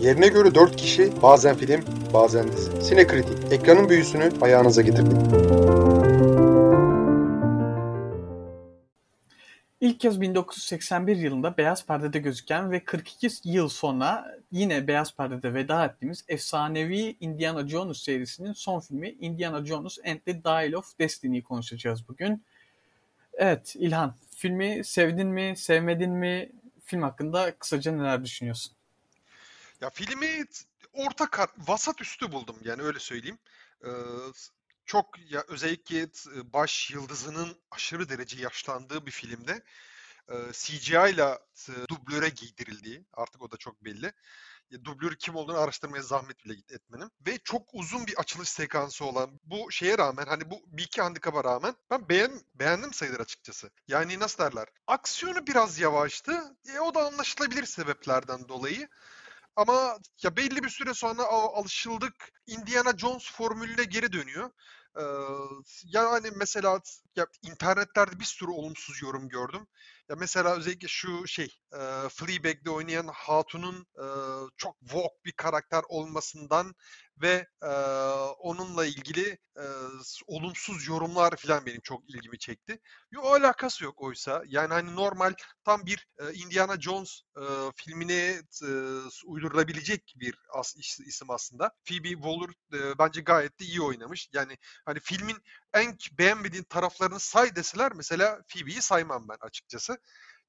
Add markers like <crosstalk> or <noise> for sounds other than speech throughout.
Yerine göre 4 kişi bazen film bazen dizi. Sinekritik ekranın büyüsünü ayağınıza getirdik. İlk kez 1981 yılında Beyaz Perde'de gözüken ve 42 yıl sonra yine Beyaz Perde'de veda ettiğimiz efsanevi Indiana Jones serisinin son filmi Indiana Jones and the Dial of Destiny'yi konuşacağız bugün. Evet İlhan, filmi sevdin mi, sevmedin mi? Film hakkında kısaca neler düşünüyorsun? Ya filmi orta kat, vasat üstü buldum yani öyle söyleyeyim. Ee, çok ya özellikle baş yıldızının aşırı derece yaşlandığı bir filmde e, CGI ile dublöre giydirildiği artık o da çok belli. Dublör kim olduğunu araştırmaya zahmet bile etmenim. Ve çok uzun bir açılış sekansı olan bu şeye rağmen hani bu bir iki handikapa rağmen ben beğen, beğendim sayılır açıkçası. Yani nasıl derler? Aksiyonu biraz yavaştı. E, o da anlaşılabilir sebeplerden dolayı. Ama ya belli bir süre sonra alışıldık Indiana Jones formülüne geri dönüyor. Ee, yani mesela ya internetlerde bir sürü olumsuz yorum gördüm. Ya mesela özellikle şu şey e, Fleabag'de oynayan Hatun'un e, çok vogue bir karakter olmasından ve e, onunla ilgili e, olumsuz yorumlar falan benim çok ilgimi çekti. Yo alakası yok oysa. Yani hani normal tam bir e, Indiana Jones e, filmine e, uydurulabilecek bir as, isim aslında. Phoebe Waller e, bence gayet de iyi oynamış. Yani hani filmin en beğenmediğin taraflarını say deseler mesela Phoebe'yi saymam ben açıkçası.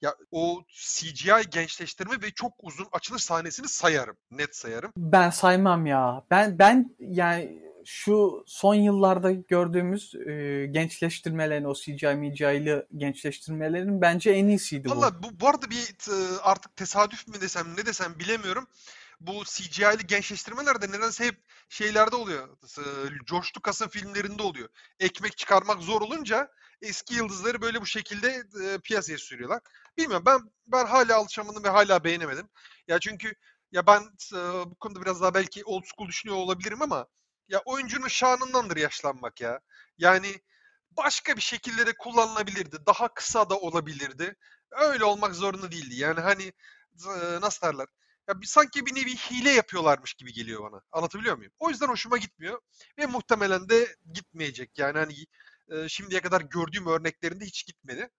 Ya o CGI gençleştirme ve çok uzun açılış sahnesini sayarım. Net sayarım. Ben saymam ya. Ben ben yani şu son yıllarda gördüğümüz e, gençleştirmelerin, o CGI MGI'li gençleştirmelerin bence en iyisiydi Vallahi bu. bu. Bu arada bir artık tesadüf mü desem ne desem bilemiyorum. Bu CGI'li gençleştirmeler de nedense hep şeylerde oluyor. George Lucas'ın filmlerinde oluyor. Ekmek çıkarmak zor olunca eski yıldızları böyle bu şekilde e, piyasaya sürüyorlar. Bilmiyorum ben ben hala alışamadım ve hala beğenemedim. Ya çünkü ya ben e, bu konuda biraz daha belki old school düşünüyor olabilirim ama ya oyuncunun şanındandır yaşlanmak ya. Yani başka bir şekilde de kullanılabilirdi. Daha kısa da olabilirdi. Öyle olmak zorunda değildi. Yani hani e, nasıl derler? Ya bir, sanki bir nevi hile yapıyorlarmış gibi geliyor bana. Anlatabiliyor muyum? O yüzden hoşuma gitmiyor ve muhtemelen de gitmeyecek. Yani hani e, şimdiye kadar gördüğüm örneklerinde hiç gitmedi.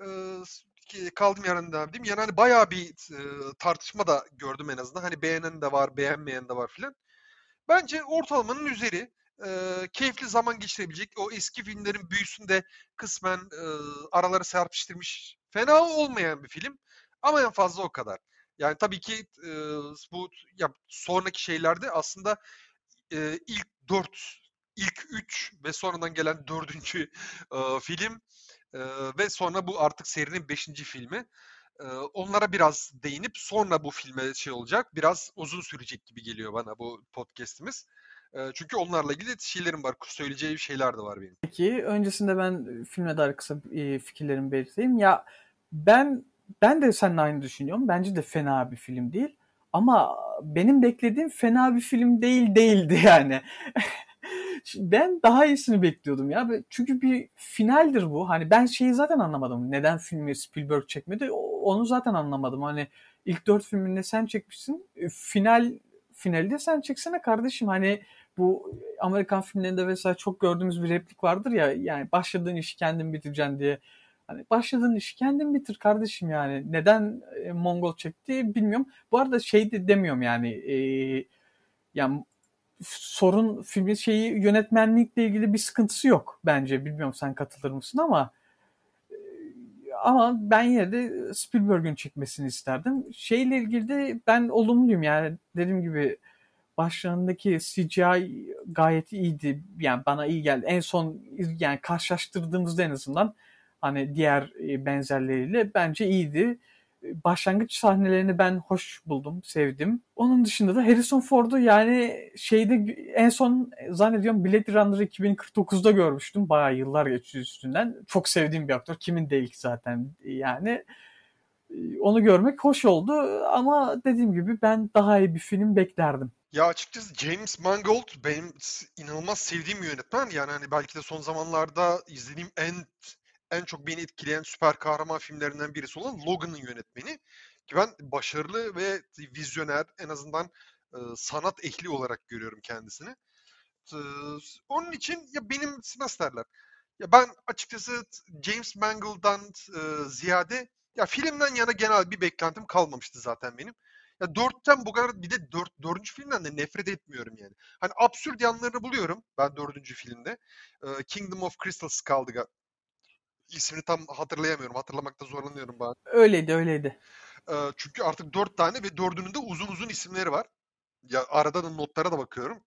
E, kaldım yerden devam edeyim. Yani hani bayağı bir e, tartışma da gördüm en azından. Hani beğenen de var, beğenmeyen de var filan. Bence ortalamanın üzeri e, keyifli zaman geçirebilecek. O eski filmlerin büyüsünde kısmen e, araları serpiştirmiş fena olmayan bir film. Ama en fazla o kadar. Yani tabii ki e, bu ya sonraki şeylerde aslında e, ilk dört, ilk üç ve sonradan gelen dördüncü <laughs> e, film e, ve sonra bu artık serinin beşinci filmi. E, onlara biraz değinip sonra bu filme şey olacak. Biraz uzun sürecek gibi geliyor bana bu podcast'imiz. E, çünkü onlarla ilgili şeylerim var. Söyleyeceği şeyler de var benim. Peki öncesinde ben filme dair kısa fikirlerimi belirteyim. Ya ben ben de seninle aynı düşünüyorum. Bence de fena bir film değil. Ama benim beklediğim fena bir film değil değildi <laughs> yani. ben daha iyisini bekliyordum ya. Çünkü bir finaldir bu. Hani ben şeyi zaten anlamadım. Neden filmi Spielberg çekmedi? Onu zaten anlamadım. Hani ilk dört filminde sen çekmişsin. E, final finali de sen çeksene kardeşim. Hani bu Amerikan filmlerinde vesaire çok gördüğümüz bir replik vardır ya. Yani başladığın işi kendin bitireceksin diye Hani başladığın işi kendin bitir kardeşim yani. Neden e, Mongol çekti bilmiyorum. Bu arada şey de demiyorum yani. E, yani sorun filmin şeyi yönetmenlikle ilgili bir sıkıntısı yok bence. Bilmiyorum sen katılır mısın ama e, ama ben yine de Spielberg'ün çekmesini isterdim. Şeyle ilgili de ben olumluyum yani dediğim gibi başlarındaki CGI gayet iyiydi. Yani bana iyi geldi. En son yani karşılaştırdığımızda en azından hani diğer e, benzerleriyle bence iyiydi. Başlangıç sahnelerini ben hoş buldum, sevdim. Onun dışında da Harrison Ford'u yani şeyde en son zannediyorum Blade Runner 2049'da görmüştüm. Bayağı yıllar geçti üstünden. Çok sevdiğim bir aktör. Kimin değil ki zaten yani. E, onu görmek hoş oldu ama dediğim gibi ben daha iyi bir film beklerdim. Ya açıkçası James Mangold benim inanılmaz sevdiğim bir yönetmen. Yani hani belki de son zamanlarda izlediğim en en çok beni etkileyen süper kahraman filmlerinden birisi olan Logan'ın yönetmeni. Ki ben başarılı ve vizyoner en azından e, sanat ehli olarak görüyorum kendisini. E, onun için ya benim nasıl derler? Ya ben açıkçası James Mangle'dan e, ziyade ya filmden yana genel bir beklentim kalmamıştı zaten benim. Ya dörtten bu kadar bir de dört, dördüncü filmden de nefret etmiyorum yani. Hani absürt yanlarını buluyorum ben dördüncü filmde. Kingdom of Crystal Skull'dı ismini tam hatırlayamıyorum. Hatırlamakta zorlanıyorum ben. Öyleydi öyleydi. E, çünkü artık dört tane ve dördünün de uzun uzun isimleri var. Ya arada da notlara da bakıyorum.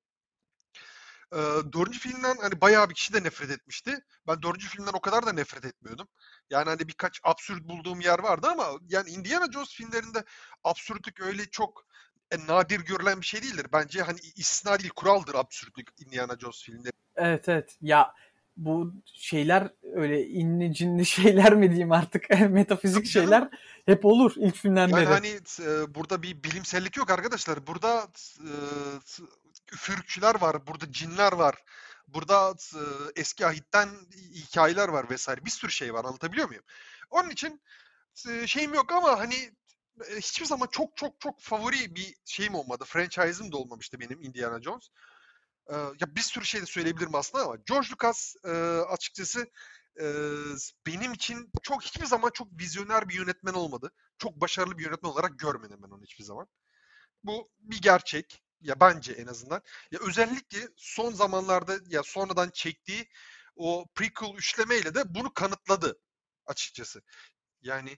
E, dördüncü filmden hani bayağı bir kişi de nefret etmişti. Ben dördüncü filmden o kadar da nefret etmiyordum. Yani hani birkaç absürt bulduğum yer vardı ama yani Indiana Jones filmlerinde absürtlük öyle çok e, nadir görülen bir şey değildir. Bence hani istisna değil kuraldır absürtlük Indiana Jones filmleri. Evet evet. Ya bu şeyler öyle inni cinli <laughs> şeyler mi diyeyim artık <laughs> metafizik şeyler hep olur ilk filmden yani beri. hani e, burada bir bilimsellik yok arkadaşlar. Burada e, üfürükçüler var, burada cinler var. Burada e, eski ahitten hikayeler var vesaire. Bir sürü şey var anlatabiliyor muyum? Onun için e, şeyim yok ama hani e, hiçbir zaman çok çok çok favori bir şeyim olmadı. Franchise'ım da olmamıştı benim Indiana Jones. E, ya bir sürü şey de söyleyebilirim aslında ama George Lucas e, açıkçası e, benim için çok hiçbir zaman çok vizyoner bir yönetmen olmadı. Çok başarılı bir yönetmen olarak görmedim ben onu hiçbir zaman. Bu bir gerçek. Ya bence en azından. Ya özellikle son zamanlarda ya sonradan çektiği o prequel üçlemeyle de bunu kanıtladı açıkçası. Yani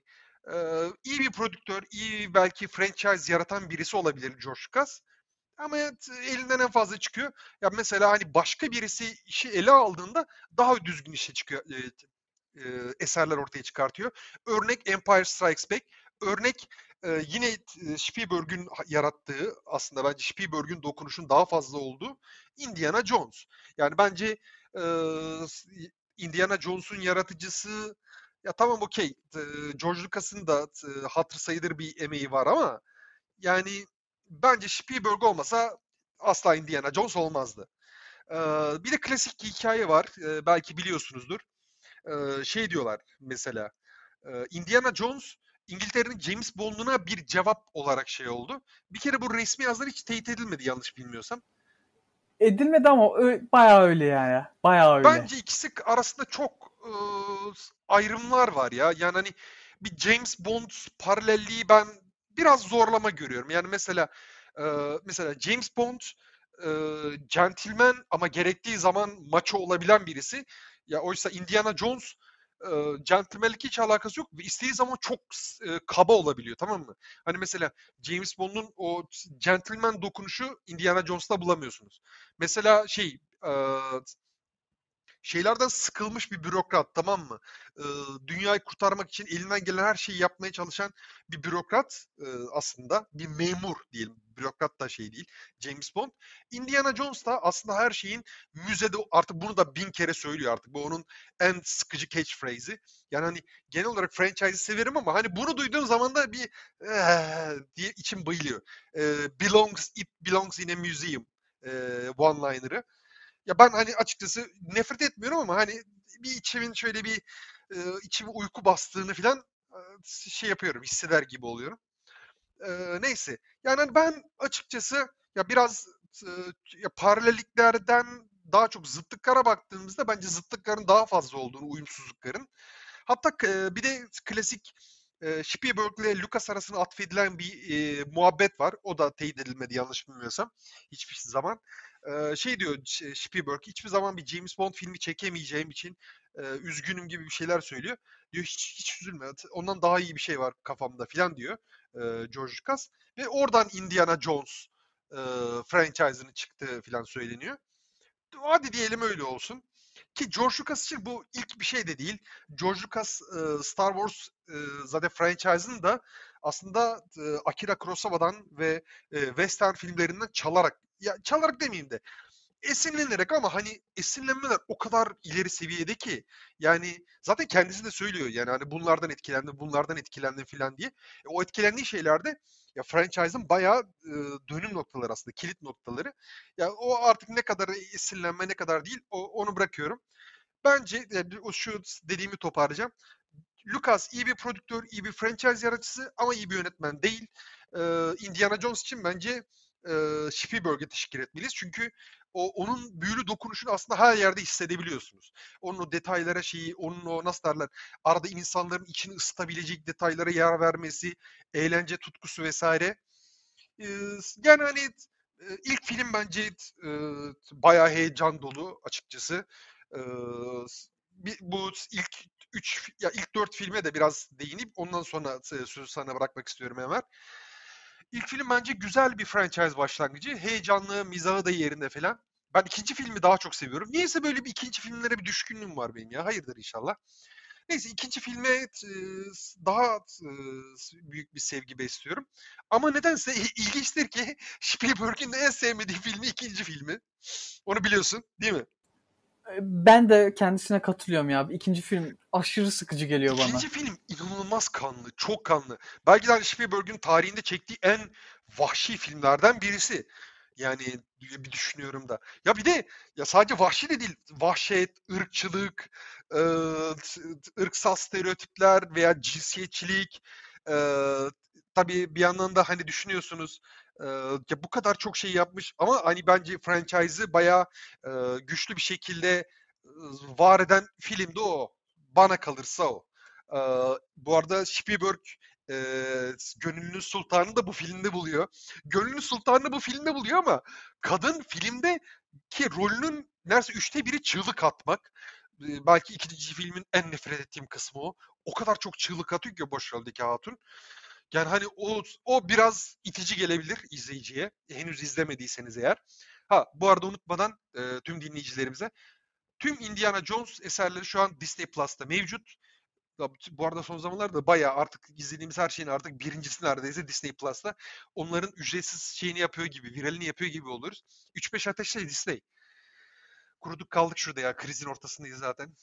e, iyi bir prodüktör, iyi belki franchise yaratan birisi olabilir George Lucas. Ama elinden en fazla çıkıyor. Ya mesela hani başka birisi işi ele aldığında daha düzgün işe çıkıyor. E, e, eserler ortaya çıkartıyor. Örnek Empire Strikes Back. Örnek e, yine e, Spielberg'ün yarattığı aslında bence Spielberg'ün dokunuşun daha fazla olduğu Indiana Jones. Yani bence e, Indiana Jones'un yaratıcısı ya tamam okey George Lucas'ın da hatır sayılır bir emeği var ama yani bence Spielberg olmasa asla Indiana Jones olmazdı. E, bir de klasik bir hikaye var. E, belki biliyorsunuzdur. E, şey diyorlar mesela. E, Indiana Jones İngiltere'nin James Bond'una bir cevap olarak şey oldu. Bir kere bu resmi yazılar hiç teyit edilmedi yanlış bilmiyorsam. Edilmedi ama ö- bayağı öyle yani. Bayağı öyle. Bence ikisi arasında çok e, ayrımlar var ya. Yani hani bir James Bond paralelliği ben biraz zorlama görüyorum. Yani mesela e, mesela James Bond e, gentleman ama gerektiği zaman maço olabilen birisi. Ya oysa Indiana Jones e, gentlemanlik hiç alakası yok ve zaman çok e, kaba olabiliyor tamam mı? Hani mesela James Bond'un o gentleman dokunuşu Indiana Jones'ta bulamıyorsunuz. Mesela şey e, şeylerden sıkılmış bir bürokrat tamam mı? E, dünyayı kurtarmak için elinden gelen her şeyi yapmaya çalışan bir bürokrat e, aslında bir memur diyelim. Bürokrat da şey değil. James Bond. Indiana Jones da aslında her şeyin müzede artık bunu da bin kere söylüyor artık. Bu onun en sıkıcı catchphrase'i. Yani hani genel olarak franchise'i severim ama hani bunu duyduğum zaman da bir ee, diye içim bayılıyor. E, belongs, it belongs in a museum e, one-liner'ı. Ya ben hani açıkçası nefret etmiyorum ama hani bir içimin şöyle bir e, içimi uyku bastığını falan e, şey yapıyorum, hisseder gibi oluyorum. E, neyse. Yani hani ben açıkçası ya biraz e, ya paralelliklerden daha çok zıtlıklara baktığımızda bence zıtlıkların daha fazla olduğunu, uyumsuzlukların. Hatta e, bir de klasik e, Spielberg ile Lucas arasında atfedilen bir e, muhabbet var. O da teyit edilmedi yanlış bilmiyorsam hiçbir zaman. Şey diyor Spielberg hiçbir zaman bir James Bond filmi çekemeyeceğim için üzgünüm gibi bir şeyler söylüyor. Diyor hiç, hiç üzülme ondan daha iyi bir şey var kafamda filan diyor George Lucas. Ve oradan Indiana Jones e, franchise'ını çıktığı filan söyleniyor. Hadi diyelim öyle olsun. Ki George Lucas için bu ilk bir şey de değil. George Lucas e, Star Wars e, zaten franchise'ını da aslında e, Akira Kurosawa'dan ve e, western filmlerinden çalarak ya çalarak demeyeyim de esinlenerek ama hani esinlenmeler o kadar ileri seviyede ki yani zaten kendisi de söylüyor yani hani bunlardan etkilendim bunlardan etkilendim falan diye. E, o etkilendiği şeylerde ya franchise'ın bayağı e, dönüm noktaları aslında kilit noktaları. Ya o artık ne kadar esinlenme ne kadar değil o, onu bırakıyorum. Bence yani o şu dediğimi toparlayacağım. Lucas iyi bir prodüktör, iyi bir franchise yaratıcısı ama iyi bir yönetmen değil. Ee, Indiana Jones için bence e, Spielberg'e teşekkür etmeliyiz. Çünkü o onun büyülü dokunuşunu aslında her yerde hissedebiliyorsunuz. Onun o detaylara şeyi, onun o nasıl derler, arada insanların içini ısıtabilecek detaylara yer vermesi, eğlence tutkusu vesaire. Ee, yani hani e, ilk film bence e, bayağı heyecan dolu açıkçası. Bir, bu ilk 3 ya ilk 4 filme de biraz değinip ondan sonra sözü sana bırakmak istiyorum Ömer. İlk film bence güzel bir franchise başlangıcı. Heyecanlı, mizahı da yerinde falan. Ben ikinci filmi daha çok seviyorum. Niyeyse böyle bir ikinci filmlere bir düşkünlüğüm var benim ya. Hayırdır inşallah. Neyse ikinci filme e, daha e, büyük bir sevgi besliyorum. Ama nedense ilginçtir ki <laughs> Spielberg'in en sevmediği filmi ikinci filmi. Onu biliyorsun değil mi? Ben de kendisine katılıyorum ya. İkinci film aşırı sıkıcı geliyor İkinci bana. İkinci film inanılmaz kanlı, çok kanlı. Belki de Spielberg'ün tarihinde çektiği en vahşi filmlerden birisi. Yani bir düşünüyorum da. Ya bir de ya sadece vahşi de değil. Vahşet, ırkçılık, e, ırksal stereotipler veya cinsiyetçilik. E, tabii bir yandan da hani düşünüyorsunuz e, ya bu kadar çok şey yapmış ama hani bence franchise'ı bayağı e, güçlü bir şekilde e, var eden film de o. Bana kalırsa o. E, bu arada Spielberg e, Gönüllü Sultan'ı da bu filmde buluyor. Gönüllü Sultan'ı bu filmde buluyor ama kadın filmde ki rolünün neredeyse üçte biri çığlık atmak. E, belki ikinci filmin en nefret ettiğim kısmı o. O kadar çok çığlık atıyor ki boş roldeki hatun. Yani hani o, o biraz itici gelebilir izleyiciye. Henüz izlemediyseniz eğer. Ha bu arada unutmadan e, tüm dinleyicilerimize tüm Indiana Jones eserleri şu an Disney Plus'ta mevcut. Bu arada son zamanlarda bayağı artık izlediğimiz her şeyin artık birincisi neredeyse Disney Plus'ta. Onların ücretsiz şeyini yapıyor gibi, viralini yapıyor gibi oluruz. 3-5 ateşle Disney. Kuruduk kaldık şurada ya. Krizin ortasındayız zaten.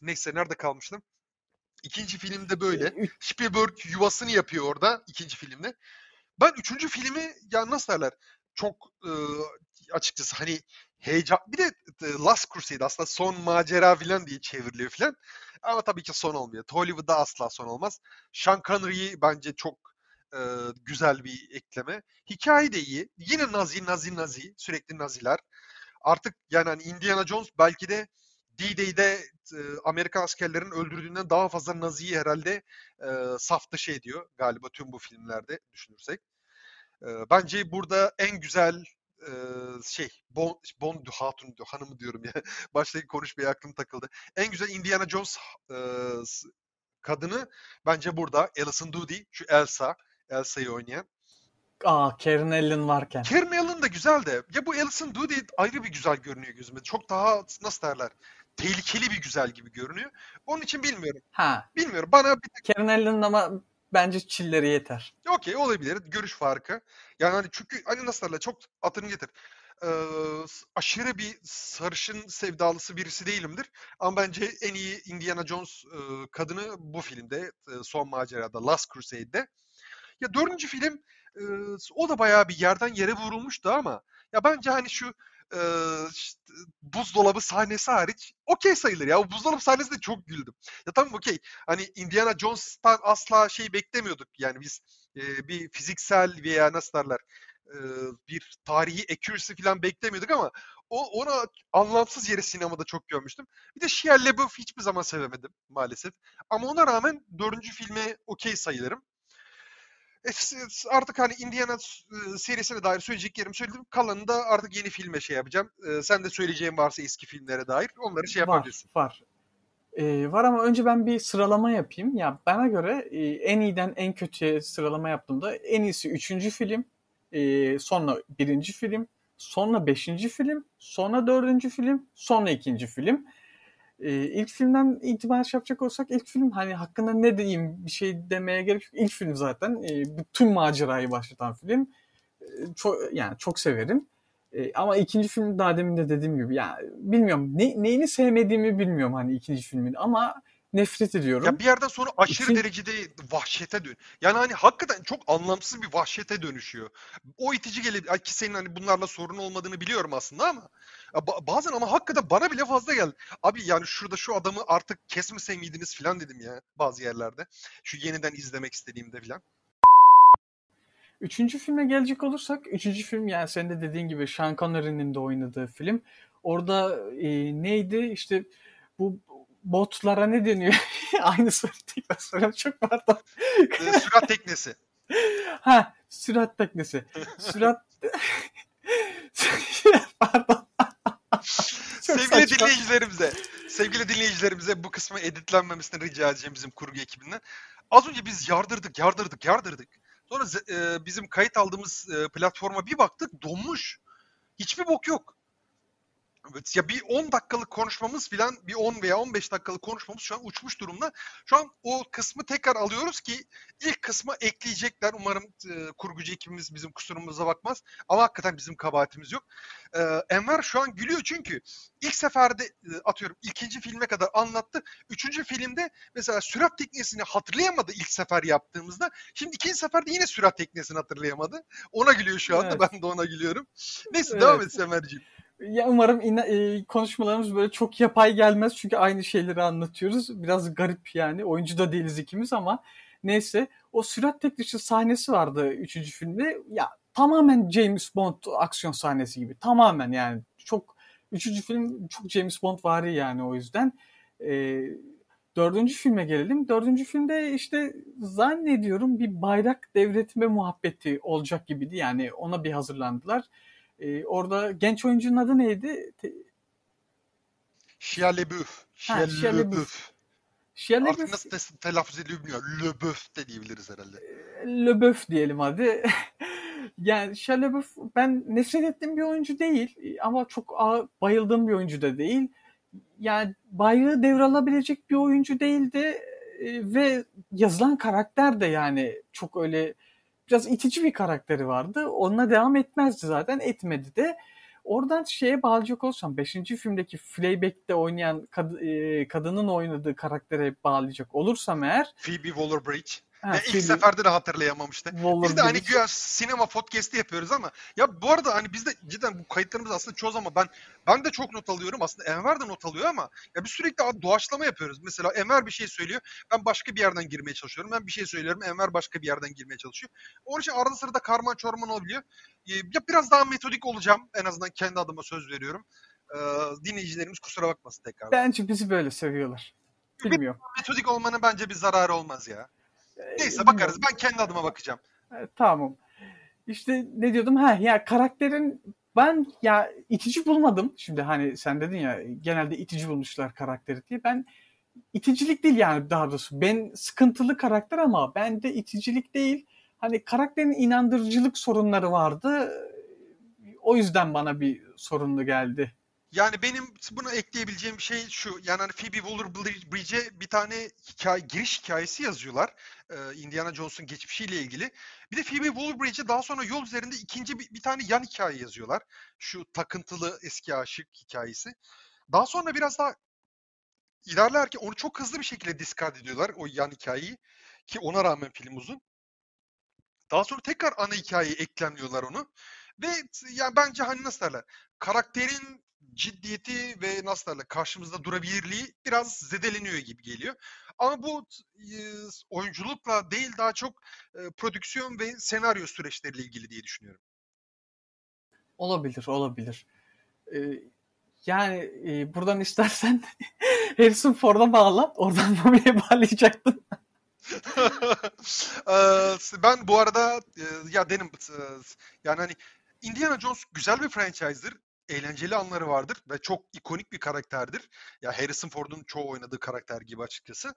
Neyse nerede kalmıştım? İkinci filmde böyle. Spielberg yuvasını yapıyor orada ikinci filmde. Ben üçüncü filmi ya nasıl derler çok e, açıkçası hani heyecan bir de Last Crusade aslında son macera filan diye çevriliyor filan. Ama tabii ki son olmuyor. Hollywood'da asla son olmaz. Sean Connery bence çok e, güzel bir ekleme. Hikaye de iyi. Yine nazi nazi nazi. Sürekli naziler. Artık yani hani Indiana Jones belki de D-Day'de e, Amerikan askerlerin öldürdüğünden daha fazla Nazi'yi herhalde e, saf dışı ediyor galiba tüm bu filmlerde düşünürsek. E, bence burada en güzel e, şey Bond, Bond Hatun hanımı diyorum ya. <laughs> Baştaki konuşmaya aklım takıldı. En güzel Indiana Jones e, kadını bence burada Alison Doody, şu Elsa, Elsa'yı oynayan. Aa Karen Allen varken. Karen Allen da güzel de. Ya bu Alison Doody ayrı bir güzel görünüyor gözüme. Çok daha nasıl derler? Tehlikeli bir güzel gibi görünüyor. Onun için bilmiyorum. Ha. Bilmiyorum. Bana bir tek... Karen Allen'ın ama bence çilleri yeter. Okey olabilir. Görüş farkı. Yani hani çünkü hani nasıl derler çok atını getir. Ee, aşırı bir sarışın sevdalısı birisi değilimdir. Ama bence en iyi Indiana Jones e, kadını bu filmde. E, son macerada Last Crusade'de. Ya dördüncü film e, o da bayağı bir yerden yere vurulmuştu ama ya bence hani şu e, işte, buzdolabı sahnesi hariç okey sayılır ya. O buzdolabı sahnesinde çok güldüm. Ya tamam okey. Hani Indiana Jones'tan asla şey beklemiyorduk. Yani biz e, bir fiziksel veya nasıl derler e, bir tarihi accuracy falan beklemiyorduk ama o ona anlamsız yere sinemada çok görmüştüm. Bir de Shia LaBeouf hiçbir zaman sevemedim maalesef. Ama ona rağmen dördüncü filme okey sayılırım artık hani Indiana serisine dair söyleyeceklerimi söyledim. Kalanını da artık yeni filme şey yapacağım. Sen de söyleyeceğin varsa eski filmlere dair onları şey yapabilirsin. Var, var. Ee, var ama önce ben bir sıralama yapayım. Ya bana göre e, en iyiden en kötüye sıralama yaptığımda en iyisi üçüncü film, e, sonra birinci film, sonra beşinci film, sonra dördüncü film, sonra ikinci film. E, ilk filmden itibaren şey yapacak olsak ilk film hani hakkında ne diyeyim bir şey demeye gerek yok. İlk film zaten e, bütün macerayı başlatan film. E, çok yani çok severim. E, ama ikinci film daha demin de dediğim gibi yani bilmiyorum ne, neyini sevmediğimi bilmiyorum hani ikinci filmin ama nefret ediyorum. Ya bir yerden sonra aşırı İki- derecede vahşete dön. Yani hani hakikaten çok anlamsız bir vahşete dönüşüyor. O itici gelebilir. Ki senin hani bunlarla sorun olmadığını biliyorum aslında ama ya ba- bazen ama hakikaten bana bile fazla geldi. Abi yani şurada şu adamı artık kesmese miydiniz falan dedim ya bazı yerlerde. Şu yeniden izlemek istediğimde falan. Üçüncü filme gelecek olursak, üçüncü film yani senin de dediğin gibi Sean Connery'nin de oynadığı film. Orada e, neydi işte bu botlara ne deniyor? <laughs> Aynı soru tekrar soruyorum çok pardon. Ee, sürat teknesi. Ha sürat teknesi. Sürat... <laughs> pardon. <laughs> Sevgili saçma. dinleyicilerimize, sevgili dinleyicilerimize bu kısmı editlenmemesini rica edeceğim bizim kurgu ekibinden. Az önce biz yardırdık, yardırdık, yardırdık. Sonra e, bizim kayıt aldığımız e, platforma bir baktık donmuş. Hiçbir bok yok. Evet, ya bir 10 dakikalık konuşmamız filan bir 10 veya 15 dakikalık konuşmamız şu an uçmuş durumda. Şu an o kısmı tekrar alıyoruz ki ilk kısmı ekleyecekler. Umarım e, kurgucu ekibimiz bizim kusurumuza bakmaz. Ama hakikaten bizim kabahatimiz yok. E, Enver şu an gülüyor çünkü ilk seferde e, atıyorum ikinci filme kadar anlattı. Üçüncü filmde mesela sürat teknesini hatırlayamadı ilk sefer yaptığımızda. Şimdi ikinci seferde yine sürat teknesini hatırlayamadı. Ona gülüyor şu anda. Evet. Ben de ona gülüyorum. Neyse devam Evet. et Enver'ciğim. Ya umarım ina- e, konuşmalarımız böyle çok yapay gelmez çünkü aynı şeyleri anlatıyoruz. Biraz garip yani. Oyuncu da değiliz ikimiz ama neyse. O sürat teknesi sahnesi vardı üçüncü filmde. Ya tamamen James Bond aksiyon sahnesi gibi. Tamamen yani. Çok üçüncü film çok James Bond vari yani o yüzden. E, dördüncü filme gelelim. Dördüncü filmde işte zannediyorum bir bayrak devretme muhabbeti olacak gibiydi. Yani ona bir hazırlandılar. Ee, orada genç oyuncunun adı neydi? Te- Shia LaBeouf. Shia Ha, Shia. Shia Artık nasıl te- telaffuz ediliyor bilmiyorum. LaBeouf de diyebiliriz herhalde. LaBeouf diyelim hadi. <laughs> yani Shia LaBeouf ben nefret ettiğim bir oyuncu değil ama çok bayıldığım bir oyuncu da değil. Yani bayrağı devralabilecek bir oyuncu değildi e, ve yazılan karakter de yani çok öyle biraz itici bir karakteri vardı. Onunla devam etmezdi zaten etmedi de. Oradan şeye bağlayacak olsam 5. filmdeki Fleabag'de oynayan kad- e, kadının oynadığı karaktere bağlayacak olursam eğer Phoebe Waller-Bridge. Ha, Ve ilk seferde de hatırlayamamıştı. Biz de hani güya sinema podcast'i yapıyoruz ama ya bu arada hani biz de cidden bu kayıtlarımız aslında çoğu zaman ben ben de çok not alıyorum. Aslında Enver de not alıyor ama ya biz sürekli doğaçlama yapıyoruz. Mesela Enver bir şey söylüyor. Ben başka bir yerden girmeye çalışıyorum. Ben bir şey söylüyorum. Enver başka bir yerden girmeye çalışıyor. Onun için arada sırada karman çorman olabiliyor. Ee, Ya biraz daha metodik olacağım. En azından kendi adıma söz veriyorum. Ee, dinleyicilerimiz kusura bakmasın tekrar. Bence bizi böyle seviyorlar. Bilmiyorum. Metodik olmanın bence bir zararı olmaz ya. Ee, Neyse bilmiyorum. bakarız. Ben kendi adıma bakacağım. Evet, tamam. İşte ne diyordum? Ha ya karakterin ben ya itici bulmadım. Şimdi hani sen dedin ya genelde itici bulmuşlar karakteri diye. Ben iticilik değil yani daha doğrusu. Ben sıkıntılı karakter ama bende iticilik değil. Hani karakterin inandırıcılık sorunları vardı. O yüzden bana bir sorunlu geldi. Yani benim buna ekleyebileceğim bir şey şu. Yani hani Phoebe Waller-Bridge'e bir tane hikaye, giriş hikayesi yazıyorlar. Ee, Indiana Jones'un geçmişiyle ilgili. Bir de Phoebe Waller-Bridge'e daha sonra yol üzerinde ikinci bir, bir tane yan hikaye yazıyorlar. Şu takıntılı eski aşık hikayesi. Daha sonra biraz daha ilerlerken onu çok hızlı bir şekilde discard ediyorlar o yan hikayeyi. Ki ona rağmen film uzun. Daha sonra tekrar ana hikayeye eklemliyorlar onu. Ve yani bence hani nasıl derler karakterin ciddiyeti ve nasıl derler karşımızda durabilirliği biraz zedeleniyor gibi geliyor. Ama bu e, oyunculukla değil daha çok e, prodüksiyon ve senaryo süreçleriyle ilgili diye düşünüyorum. Olabilir, olabilir. Ee, yani e, buradan istersen <laughs> Harrison Ford'a bağla. Oradan Mami'ye <laughs> bağlayacaktın. Eee, <laughs> ben bu arada e, ya dedim e, yani hani Indiana Jones güzel bir franchise'dır. Eğlenceli anları vardır ve çok ikonik bir karakterdir. Ya Harrison Ford'un çoğu oynadığı karakter gibi açıkçası.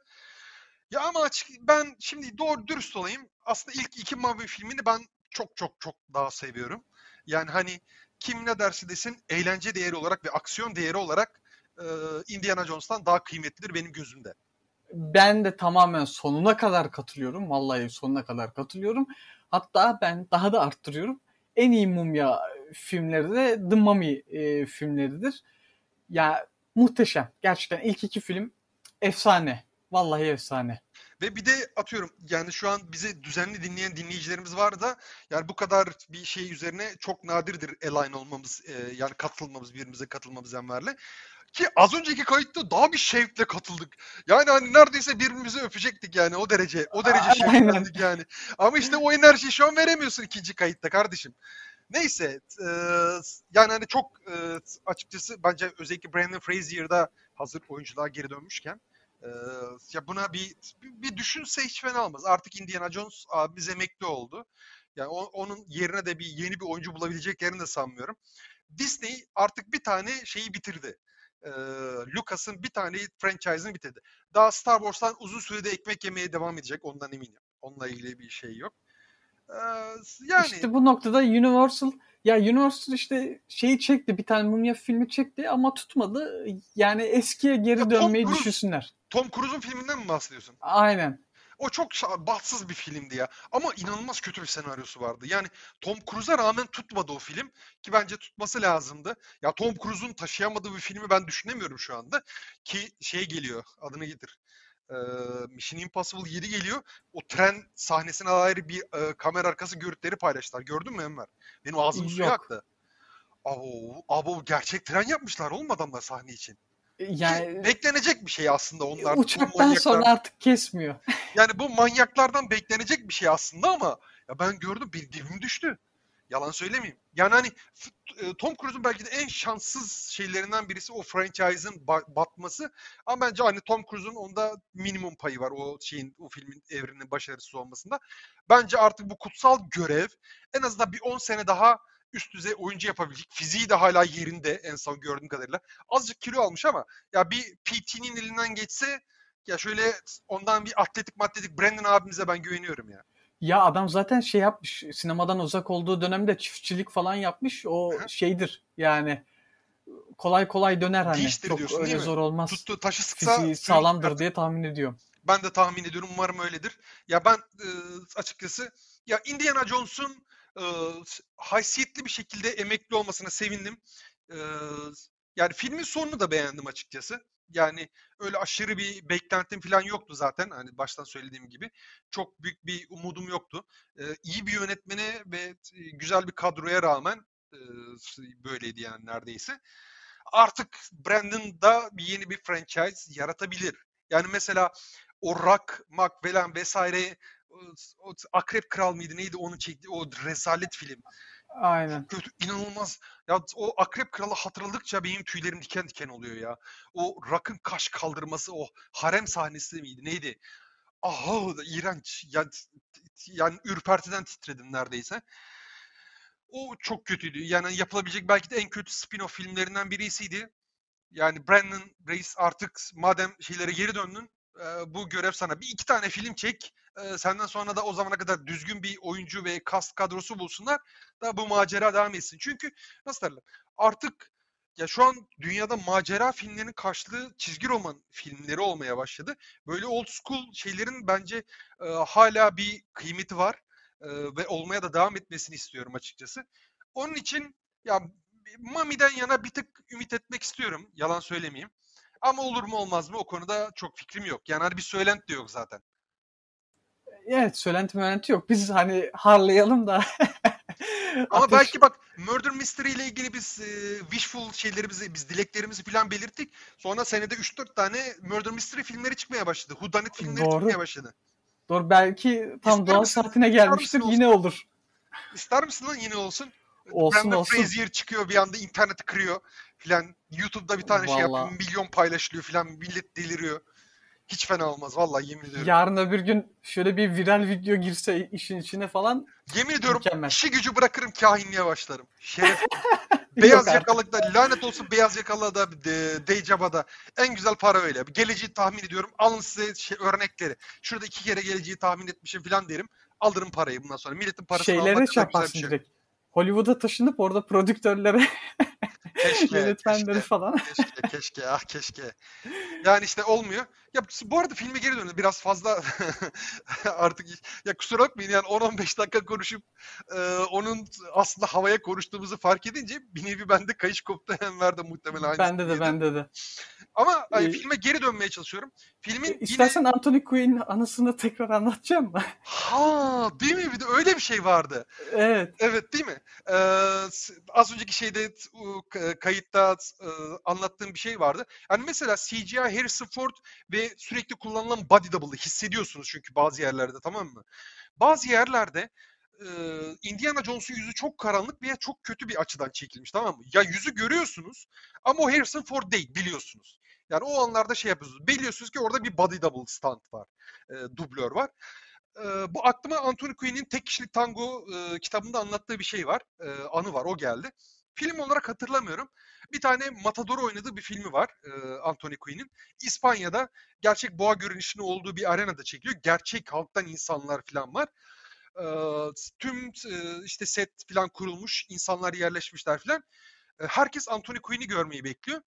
Ya ama açık ben şimdi doğru dürüst olayım. Aslında ilk iki Marvel filmini ben çok çok çok daha seviyorum. Yani hani kim ne derse desin eğlence değeri olarak ve aksiyon değeri olarak e, Indiana Jones'tan daha kıymetlidir benim gözümde. Ben de tamamen sonuna kadar katılıyorum. Vallahi sonuna kadar katılıyorum. Hatta ben daha da arttırıyorum. En iyi mumya filmleri de The Mummy e, filmleridir. Ya muhteşem. Gerçekten ilk iki film efsane. Vallahi efsane. Ve bir de atıyorum yani şu an bizi düzenli dinleyen dinleyicilerimiz var da yani bu kadar bir şey üzerine çok nadirdir align olmamız e, yani katılmamız birbirimize katılmamız Enver'le. Ki az önceki kayıtta daha bir şevkle katıldık. Yani hani neredeyse birbirimizi öpecektik yani o derece. O derece şevklendik yani. Ama işte o enerjiyi şu an veremiyorsun ikinci kayıtta kardeşim. Neyse e, yani hani çok e, açıkçası bence özellikle Brandon Frazier'da hazır oyunculuğa geri dönmüşken e, ya buna bir bir düşünse hiç fena olmaz. Artık Indiana Jones abimiz emekli oldu. Yani o- onun yerine de bir yeni bir oyuncu bulabileceklerini de sanmıyorum. Disney artık bir tane şeyi bitirdi. Ee, Lucas'ın bir tane franchise'ını bitirdi. Daha Star Wars'tan uzun sürede ekmek yemeye devam edecek ondan eminim. Onunla ilgili bir şey yok. Ee, yani İşte bu noktada Universal ya Universal işte şeyi çekti bir tane mumya filmi çekti ama tutmadı. Yani eskiye geri Ya Tom dönmeyi Cruise- düşünsünler. Tom Cruise'un filminden mi bahsediyorsun? Aynen. O çok bahtsız bir filmdi ya. Ama inanılmaz kötü bir senaryosu vardı. Yani Tom Cruise'a rağmen tutmadı o film. Ki bence tutması lazımdı. Ya Tom Cruise'un taşıyamadığı bir filmi ben düşünemiyorum şu anda. Ki şey geliyor. Adını getir. Ee, Mission Impossible 7 geliyor. O tren sahnesine dair bir e, kamera arkası görüntüleri paylaştılar. Gördün mü Enver? Benim ağzım suya aktı. Abo, abo gerçek tren yapmışlar oğlum adamlar sahne için. Ki Yani beklenecek bir şey aslında onlar. uçaktan sonra artık kesmiyor. yani bu manyaklardan beklenecek bir şey aslında ama ya ben gördüm bir dibim düştü. Yalan söylemeyeyim. Yani hani e, Tom Cruise'un belki de en şanssız şeylerinden birisi o franchise'ın ba- batması. Ama bence hani Tom Cruise'un onda minimum payı var o şeyin o filmin evrenin başarısız olmasında. Bence artık bu kutsal görev en azından bir 10 sene daha üst düzey oyuncu yapabilecek. Fiziği de hala yerinde en son gördüğüm kadarıyla. Azıcık kilo almış ama ya bir PT'nin elinden geçse ya şöyle ondan bir atletik matletik Brandon abimize ben güveniyorum ya. Ya adam zaten şey yapmış. Sinemadan uzak olduğu dönemde çiftçilik falan yapmış. O şeydir. Yani kolay kolay döner hani. Değiştir Çok diyorsun, öyle zor olmaz. Tuttuğu taşı sıksa Fiziği sağlamdır çıkar. diye tahmin ediyorum. Ben de tahmin ediyorum. Umarım öyledir. Ya ben e, açıkçası ya Indiana Jones'un e, haysiyetli bir şekilde emekli olmasına sevindim. E, yani filmin sonunu da beğendim açıkçası. Yani öyle aşırı bir beklentim falan yoktu zaten. Hani baştan söylediğim gibi. Çok büyük bir umudum yoktu. E, iyi bir yönetmene ve güzel bir kadroya rağmen e, böyleydi yani neredeyse. Artık Brandon da yeni bir franchise yaratabilir. Yani mesela o Rock, Macmillan vesaire o, o Akrep Kral mıydı neydi onun çektiği o rezalet film. Aynen. Kötü, inanılmaz. Ya o Akrep Kral'ı hatırladıkça benim tüylerim diken diken oluyor ya. O Rock'ın kaş kaldırması, o harem sahnesi miydi neydi? Aha da iğrenç. Yani, yani ürpertiden titredim neredeyse. O çok kötüydü. Yani yapılabilecek belki de en kötü spin-off filmlerinden birisiydi. Yani Brandon Reis artık madem şeylere geri döndün e, bu görev sana. Bir iki tane film çek. e, senden sonra da o zamana kadar düzgün bir oyuncu ve cast kadrosu bulsunlar da bu macera devam etsin. Çünkü nasıl derler? Artık ya şu an dünyada macera filmlerinin karşılığı çizgi roman filmleri olmaya başladı. Böyle old school şeylerin bence e, hala bir kıymeti var e, ve olmaya da devam etmesini istiyorum açıkçası. Onun için ya Mami'den yana bir tık ümit etmek istiyorum. Yalan söylemeyeyim. Ama olur mu olmaz mı o konuda çok fikrim yok. Yani hani bir söylenti de yok zaten. Evet söylenti möylenti yok. Biz hani harlayalım da. <laughs> Ama Ateş- belki bak Murder Mystery ile ilgili biz e, wishful şeylerimizi, biz dileklerimizi falan belirttik. Sonra senede 3-4 tane Murder Mystery filmleri çıkmaya başladı. Whodunit filmleri Doğru. çıkmaya başladı. Doğru belki tam İster doğal misin? saatine gelmiştir yine olur. İster misin lan yine olsun? Olsun Brandon olsun. Frazier çıkıyor bir anda interneti kırıyor filan. YouTube'da bir tane şey yapıyor. Vallahi. Milyon paylaşılıyor filan. Millet deliriyor. Hiç fena olmaz. Vallahi yemin ediyorum. Yarın öbür gün şöyle bir viral video girse işin içine falan Yemin ediyorum Mükemmel. işi gücü bırakırım kahinliğe başlarım. Şeref. <laughs> beyaz yakalıkta lanet olsun beyaz yakalığa da de, Deycab'a da en güzel para öyle. Geleceği tahmin ediyorum. Alın size şey, örnekleri. Şurada iki kere geleceği tahmin etmişim falan derim. Alırım parayı bundan sonra. Milletin parasını şeylere almak kadar güzel bir şey. direkt. Hollywood'a taşınıp orada prodüktörlere, Keşke, <laughs> yönetmenleri keşke, falan. keşke, keşke, ah keşke. Yani işte olmuyor. Ya bu arada filme geri dönelim. Biraz fazla <laughs> artık ya kusura bakmayın yani 10-15 dakika konuşup e, onun aslında havaya konuştuğumuzu fark edince bir nevi bende kayış koptu <laughs> Enver de muhtemelen aynı. Bende de bende de. Ama hani, Ee, filme geri dönmeye çalışıyorum. Filmin yine İstersen Anthony Quinn anısını tekrar anlatacağım mı? <laughs> ha değil mi? Bir de öyle bir şey vardı. evet. Evet değil mi? Ee, az önceki şeyde kayıtta e, anlattığım bir şey vardı. Yani mesela CGI Harrison Ford ve sürekli kullanılan body double'ı hissediyorsunuz çünkü bazı yerlerde tamam mı? Bazı yerlerde e, Indiana Jones'un yüzü çok karanlık veya çok kötü bir açıdan çekilmiş tamam mı? Ya yüzü görüyorsunuz ama o Harrison Ford değil biliyorsunuz. Yani o anlarda şey yapıyorsunuz. Biliyorsunuz ki orada bir body double stand var. e, dublör var. Ee, bu aklıma Anthony Quinn'in Tek Kişilik Tango e, kitabında anlattığı bir şey var. E, anı var, o geldi. Film olarak hatırlamıyorum. Bir tane Matador oynadığı bir filmi var e, Anthony Quinn'in. İspanya'da gerçek boğa görünüşünü olduğu bir arenada çekiliyor. Gerçek halktan insanlar falan var. E, tüm e, işte set falan kurulmuş, insanlar yerleşmişler falan. E, herkes Anthony Quinn'i görmeyi bekliyor.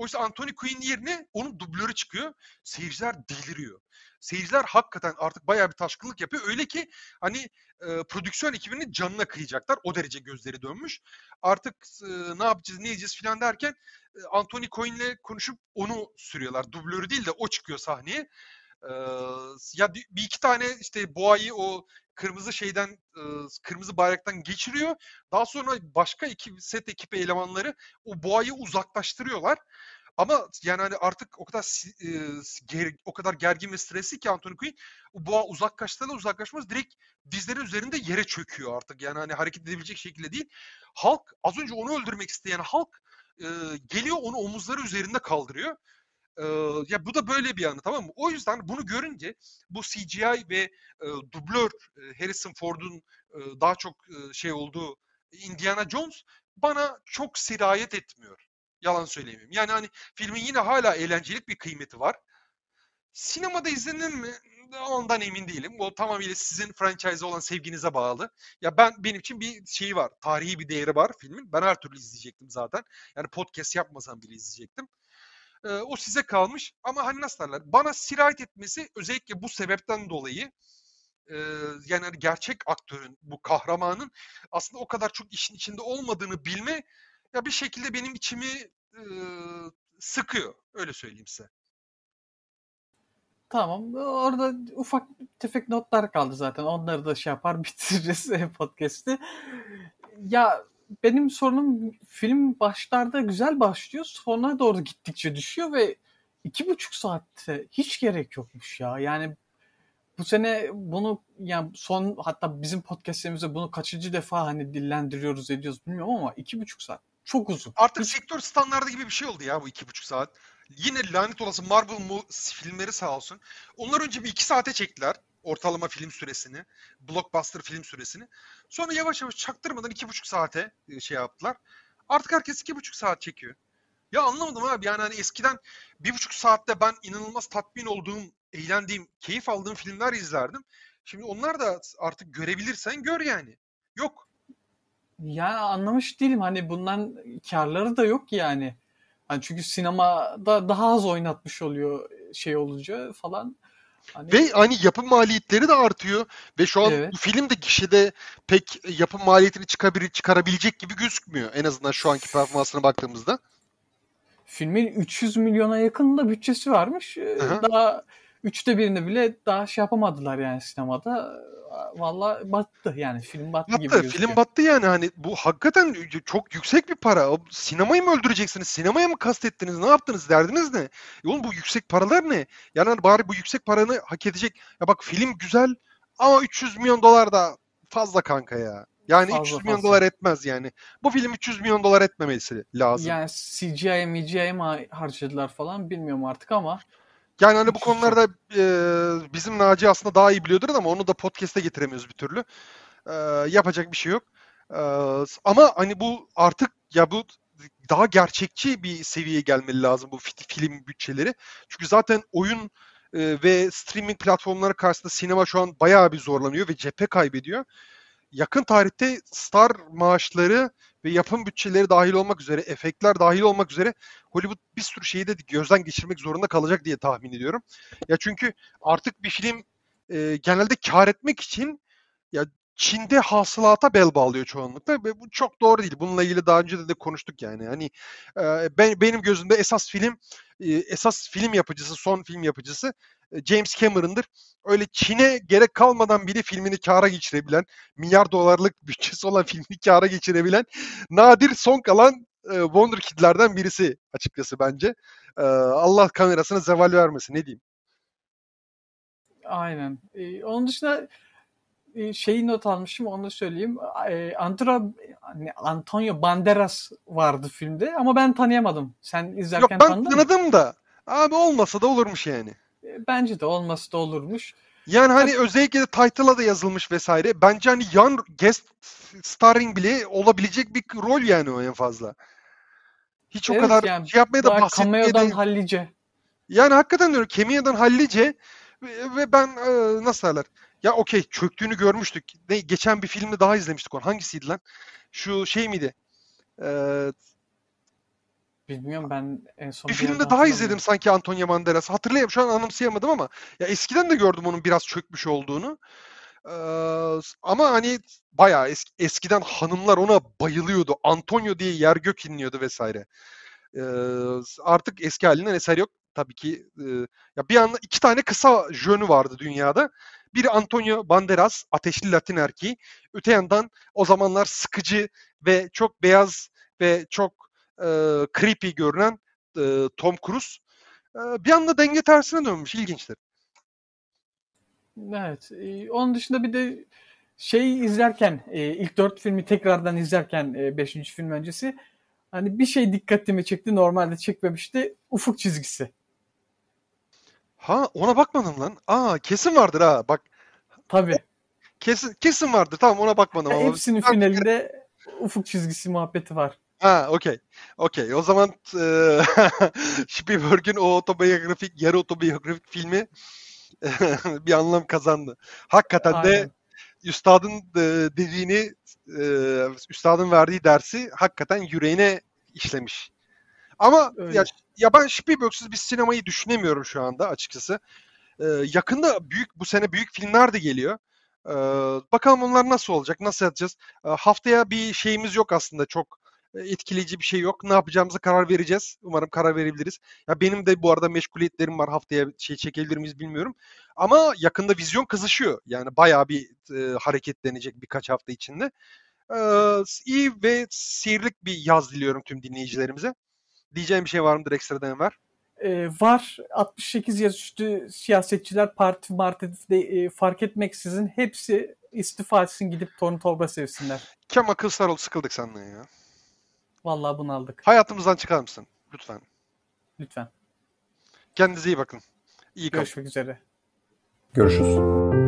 Oysa Anthony Quinn yerine onun dublörü çıkıyor. Seyirciler deliriyor. Seyirciler hakikaten artık bayağı bir taşkınlık yapıyor. Öyle ki hani e, prodüksiyon ekibinin canına kıyacaklar. O derece gözleri dönmüş. Artık e, ne yapacağız, ne edeceğiz falan derken e, Anthony Quinn'le konuşup onu sürüyorlar. Dublörü değil de o çıkıyor sahneye. Ya bir iki tane işte boğayı o kırmızı şeyden kırmızı bayraktan geçiriyor. Daha sonra başka iki set ekibi elemanları o boğayı uzaklaştırıyorlar. Ama yani hani artık o kadar e, o kadar gergin ve stresli ki Anthony Quinn boğa uzaklaştığında uzaklaşmaz direkt dizleri üzerinde yere çöküyor artık. Yani hani hareket edebilecek şekilde değil. Halk az önce onu öldürmek isteyen halk e, geliyor onu omuzları üzerinde kaldırıyor. Ya bu da böyle bir anı tamam mı? O yüzden bunu görünce bu CGI ve e, dublör e, Harrison Ford'un e, daha çok e, şey olduğu Indiana Jones bana çok sirayet etmiyor. Yalan söyleyemeyeyim. Yani hani filmin yine hala eğlencelik bir kıymeti var. Sinemada izlenir mi? Ondan emin değilim. O tamamıyla sizin franchise'a olan sevginize bağlı. Ya ben benim için bir şeyi var. Tarihi bir değeri var filmin. Ben her türlü izleyecektim zaten. Yani podcast yapmasam bile izleyecektim. Ee, o size kalmış. Ama hani nasıl derler? Bana sirayet etmesi özellikle bu sebepten dolayı e, yani hani gerçek aktörün, bu kahramanın aslında o kadar çok işin içinde olmadığını bilme ya bir şekilde benim içimi e, sıkıyor. Öyle söyleyeyim size. Tamam. Orada ufak tefek notlar kaldı zaten. Onları da şey yapar <laughs> bitiririz podcast'i. Ya benim sorunum film başlarda güzel başlıyor. Sonra doğru gittikçe düşüyor ve iki buçuk saatte hiç gerek yokmuş ya. Yani bu sene bunu yani son hatta bizim podcastlerimizde bunu kaçıncı defa hani dillendiriyoruz ediyoruz bilmiyorum ama iki buçuk saat çok uzun. Artık Hiç- sektör standardı gibi bir şey oldu ya bu iki buçuk saat. Yine lanet olası Marvel filmleri sağ olsun. Onlar önce bir iki saate çektiler ortalama film süresini. Blockbuster film süresini. Sonra yavaş yavaş çaktırmadan iki buçuk saate e, şey yaptılar. Artık herkes iki buçuk saat çekiyor. Ya anlamadım abi yani hani eskiden bir buçuk saatte ben inanılmaz tatmin olduğum, eğlendiğim, keyif aldığım filmler izlerdim. Şimdi onlar da artık görebilirsen gör yani. Yok. Ya anlamış değilim hani bundan karları da yok yani. Hani çünkü sinemada daha az oynatmış oluyor şey olunca falan. Hani Ve hani yapım maliyetleri de artıyor ve şu an Evet. bu film de gişede pek yapım maliyetini çıkarabil- çıkarabilecek gibi gözükmüyor. En azından şu anki performansına baktığımızda. filmin 300 milyona yakın da bütçesi varmış. Ee, Aha. Daha üçte birini bile daha şey yapamadılar yani sinemada. Valla battı yani film battı, gibi Battı, gözüküyor. film battı yani hani bu hakikaten çok yüksek bir para. Sinemayı mı öldüreceksiniz? Sinemaya mı kastettiniz? Ne yaptınız? Derdiniz ne? E oğlum bu yüksek paralar ne? Yani bari bu yüksek paranı hak edecek. Ya bak film güzel ama 300 milyon dolar da fazla kanka ya. Yani Fazla, 300 milyon fazla. dolar etmez yani. Bu film 300 milyon dolar etmemesi lazım. Yani CGI, MGI mi harcadılar falan bilmiyorum artık ama Yani hani bu Hiç konularda e, bizim Naci aslında daha iyi biliyordur ama onu da podcast'e getiremiyoruz bir türlü. E, yapacak bir şey yok. E, ama hani bu artık ya bu daha gerçekçi bir seviyeye gelmeli lazım bu fi- film bütçeleri. Çünkü zaten oyun e, ve streaming platformları karşısında sinema şu an bayağı bir zorlanıyor ve cephe kaybediyor. Yakın tarihte star maaşları ve yapım bütçeleri dahil olmak üzere, efektler dahil olmak üzere Hollywood bir sürü şeyi de gözden geçirmek zorunda kalacak diye tahmin ediyorum. Ya çünkü artık bir film e, genelde kar etmek için Çin'de hasılata bel bağlıyor çoğunlukla ve bu çok doğru değil. Bununla ilgili daha önce de, de konuştuk yani. Hani e, ben benim gözümde esas film e, esas film yapıcısı, son film yapıcısı e, James Cameron'dır. Öyle Çin'e gerek kalmadan bile filmini kâra geçirebilen, milyar dolarlık <laughs> bütçesi olan filmini kâra geçirebilen nadir son kalan e, Wonderkid'lerden birisi açıkçası bence. E, Allah kamerasına zeval vermesin ne diyeyim. Aynen. Ee, onun dışında şeyi not almışım onu söyleyeyim. E, Andra, Antonio Banderas vardı filmde ama ben tanıyamadım. Sen izlerken Yok ben tanıdın tanıdım mı? da. Abi olmasa da olurmuş yani. E, Bence de olması da olurmuş. Yani hani özellikle de title'a da yazılmış vesaire. Bence hani yan guest starring bile olabilecek bir rol yani o en fazla. Hiç o Evet, kadar yani şey yapmaya da bahsetmeye cameo'dan de... hallice. Yani hakikaten diyorum Kemia'dan hallice ve, ve ben e, nasıl derler? Ya okey çöktüğünü görmüştük. Ne, geçen bir filmde daha izlemiştik onu. Hangisiydi lan? Şu şey miydi? Ee, Bilmiyorum ben en son bir bir filmde daha izledim sanki Antonio Banderas. Hatırlayamıyorum şu an anımsayamadım ama ya eskiden de gördüm onun biraz çökmüş olduğunu. Ee, ama hani bayağı eski, eskiden hanımlar ona bayılıyordu. Antonio diye yer gök inliyordu vesaire. Ee, artık eski halinden eser yok. Tabii ki e, ya bir anda iki tane kısa jönü vardı dünyada. Biri Antonio Banderas, ateşli Latin erkeği. Öte yandan o zamanlar sıkıcı ve çok beyaz ve çok e, creepy görünen e, Tom Cruise. E, bir anda denge tersine dönmüş. İlginçtir. Evet. e, Onun dışında bir de şey izlerken e, ilk dört filmi tekrardan izlerken e, beşinci film öncesi hani bir şey dikkatimi çekti. Normalde çekmemişti. Ufuk çizgisi. Ha ona bakmadım lan. Aa kesin vardır ha. Bak Tabii. kesin kesin vardır. Tamam ona bakmadım. ama. Hepsinin finalinde ufuk çizgisi muhabbeti var. Ha okey. Okey. O zaman e, <laughs> Spielberg'in o otobiyografik, yarı otobiyografik filmi <laughs> bir anlam kazandı. Hakikaten de Aynen. üstadın e, dediğini, e, üstadın verdiği dersi hakikaten yüreğine işlemiş. Ama Öyle. ya, ya ben Spielberg'süz bir sinemayı düşünemiyorum şu anda açıkçası. E, yakında büyük bu sene büyük filmler de geliyor. E, bakalım onlar nasıl olacak, nasıl yapacağız? E, haftaya bir şeyimiz yok aslında çok e, etkileyici bir şey yok. Ne yapacağımıza karar vereceğiz. Umarım karar verebiliriz. Ya benim de bu arada meşguliyetlerim var. Haftaya şey çekebilir miyiz bilmiyorum. Ama yakında vizyon kızışıyor. Yani bayağı bir e, hareketlenecek birkaç hafta içinde. E, iyi ve seyirlik bir yaz diliyorum tüm dinleyicilerimize. Diyeceğim bir şey var mıdır ekstradan var? E, var 68 yaş üstü siyasetçiler parti martede e, fark etmeksizin hepsi istifa etsin gidip torun torba sevsinler. Kemal Kılıçdaroğlu sıkıldık senden ya. Vallahi bunu aldık. Hayatımızdan çıkar mısın? Lütfen. Lütfen. Kendinize iyi bakın. İyi kalın. Görüşmek üzere. Görüşürüz.